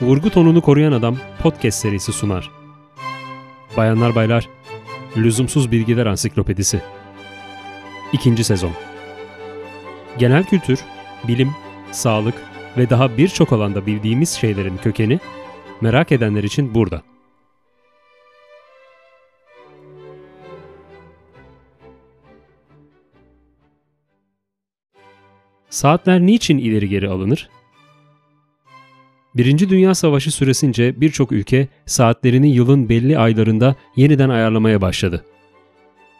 Vurgu tonunu koruyan adam podcast serisi sunar. Bayanlar baylar, Lüzumsuz Bilgiler Ansiklopedisi. İkinci sezon. Genel kültür, bilim, sağlık ve daha birçok alanda bildiğimiz şeylerin kökeni merak edenler için burada. Saatler niçin ileri geri alınır? Birinci Dünya Savaşı süresince birçok ülke saatlerini yılın belli aylarında yeniden ayarlamaya başladı.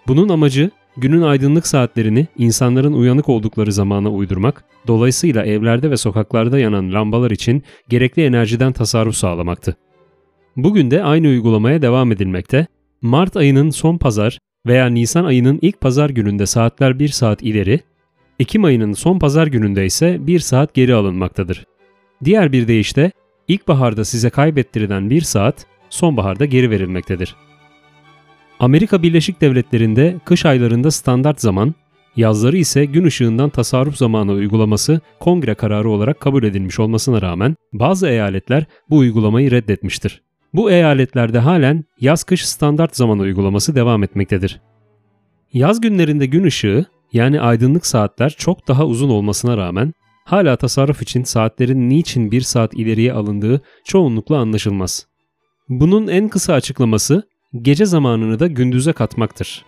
Bunun amacı günün aydınlık saatlerini insanların uyanık oldukları zamana uydurmak, dolayısıyla evlerde ve sokaklarda yanan lambalar için gerekli enerjiden tasarruf sağlamaktı. Bugün de aynı uygulamaya devam edilmekte. Mart ayının son pazar veya Nisan ayının ilk pazar gününde saatler 1 saat ileri, Ekim ayının son pazar gününde ise 1 saat geri alınmaktadır. Diğer bir deyişle ilkbaharda size kaybettirilen 1 saat sonbaharda geri verilmektedir. Amerika Birleşik Devletleri'nde kış aylarında standart zaman, yazları ise gün ışığından tasarruf zamanı uygulaması kongre kararı olarak kabul edilmiş olmasına rağmen bazı eyaletler bu uygulamayı reddetmiştir. Bu eyaletlerde halen yaz-kış standart zaman uygulaması devam etmektedir. Yaz günlerinde gün ışığı yani aydınlık saatler çok daha uzun olmasına rağmen hala tasarruf için saatlerin niçin bir saat ileriye alındığı çoğunlukla anlaşılmaz. Bunun en kısa açıklaması gece zamanını da gündüze katmaktır.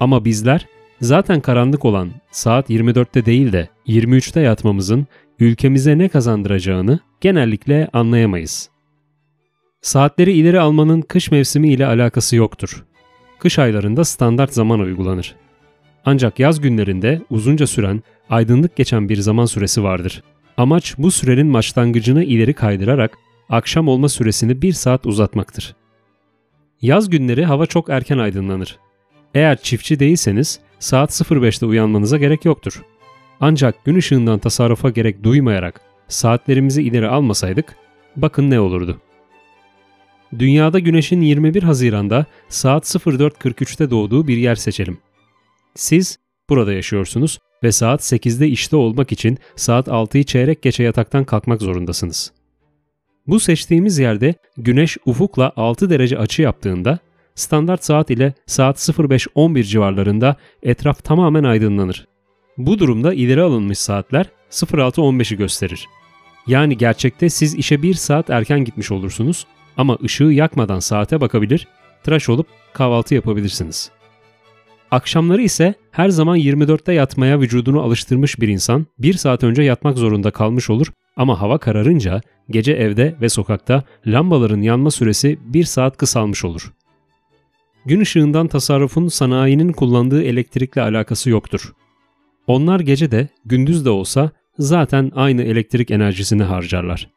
Ama bizler zaten karanlık olan saat 24'te değil de 23'te yatmamızın ülkemize ne kazandıracağını genellikle anlayamayız. Saatleri ileri almanın kış mevsimi ile alakası yoktur. Kış aylarında standart zaman uygulanır. Ancak yaz günlerinde uzunca süren, aydınlık geçen bir zaman süresi vardır. Amaç bu sürenin başlangıcını ileri kaydırarak akşam olma süresini bir saat uzatmaktır. Yaz günleri hava çok erken aydınlanır. Eğer çiftçi değilseniz saat 05'te uyanmanıza gerek yoktur. Ancak gün ışığından tasarrufa gerek duymayarak saatlerimizi ileri almasaydık bakın ne olurdu. Dünyada güneşin 21 Haziran'da saat 04.43'te doğduğu bir yer seçelim. Siz burada yaşıyorsunuz ve saat 8'de işte olmak için saat 6'yı çeyrek geçe yataktan kalkmak zorundasınız. Bu seçtiğimiz yerde güneş ufukla 6 derece açı yaptığında standart saat ile saat 05.11 civarlarında etraf tamamen aydınlanır. Bu durumda ileri alınmış saatler 06.15'i gösterir. Yani gerçekte siz işe 1 saat erken gitmiş olursunuz ama ışığı yakmadan saate bakabilir, tıraş olup kahvaltı yapabilirsiniz. Akşamları ise her zaman 24'te yatmaya vücudunu alıştırmış bir insan 1 saat önce yatmak zorunda kalmış olur ama hava kararınca gece evde ve sokakta lambaların yanma süresi 1 saat kısalmış olur. Gün ışığından tasarrufun sanayinin kullandığı elektrikle alakası yoktur. Onlar gece de gündüz de olsa zaten aynı elektrik enerjisini harcarlar.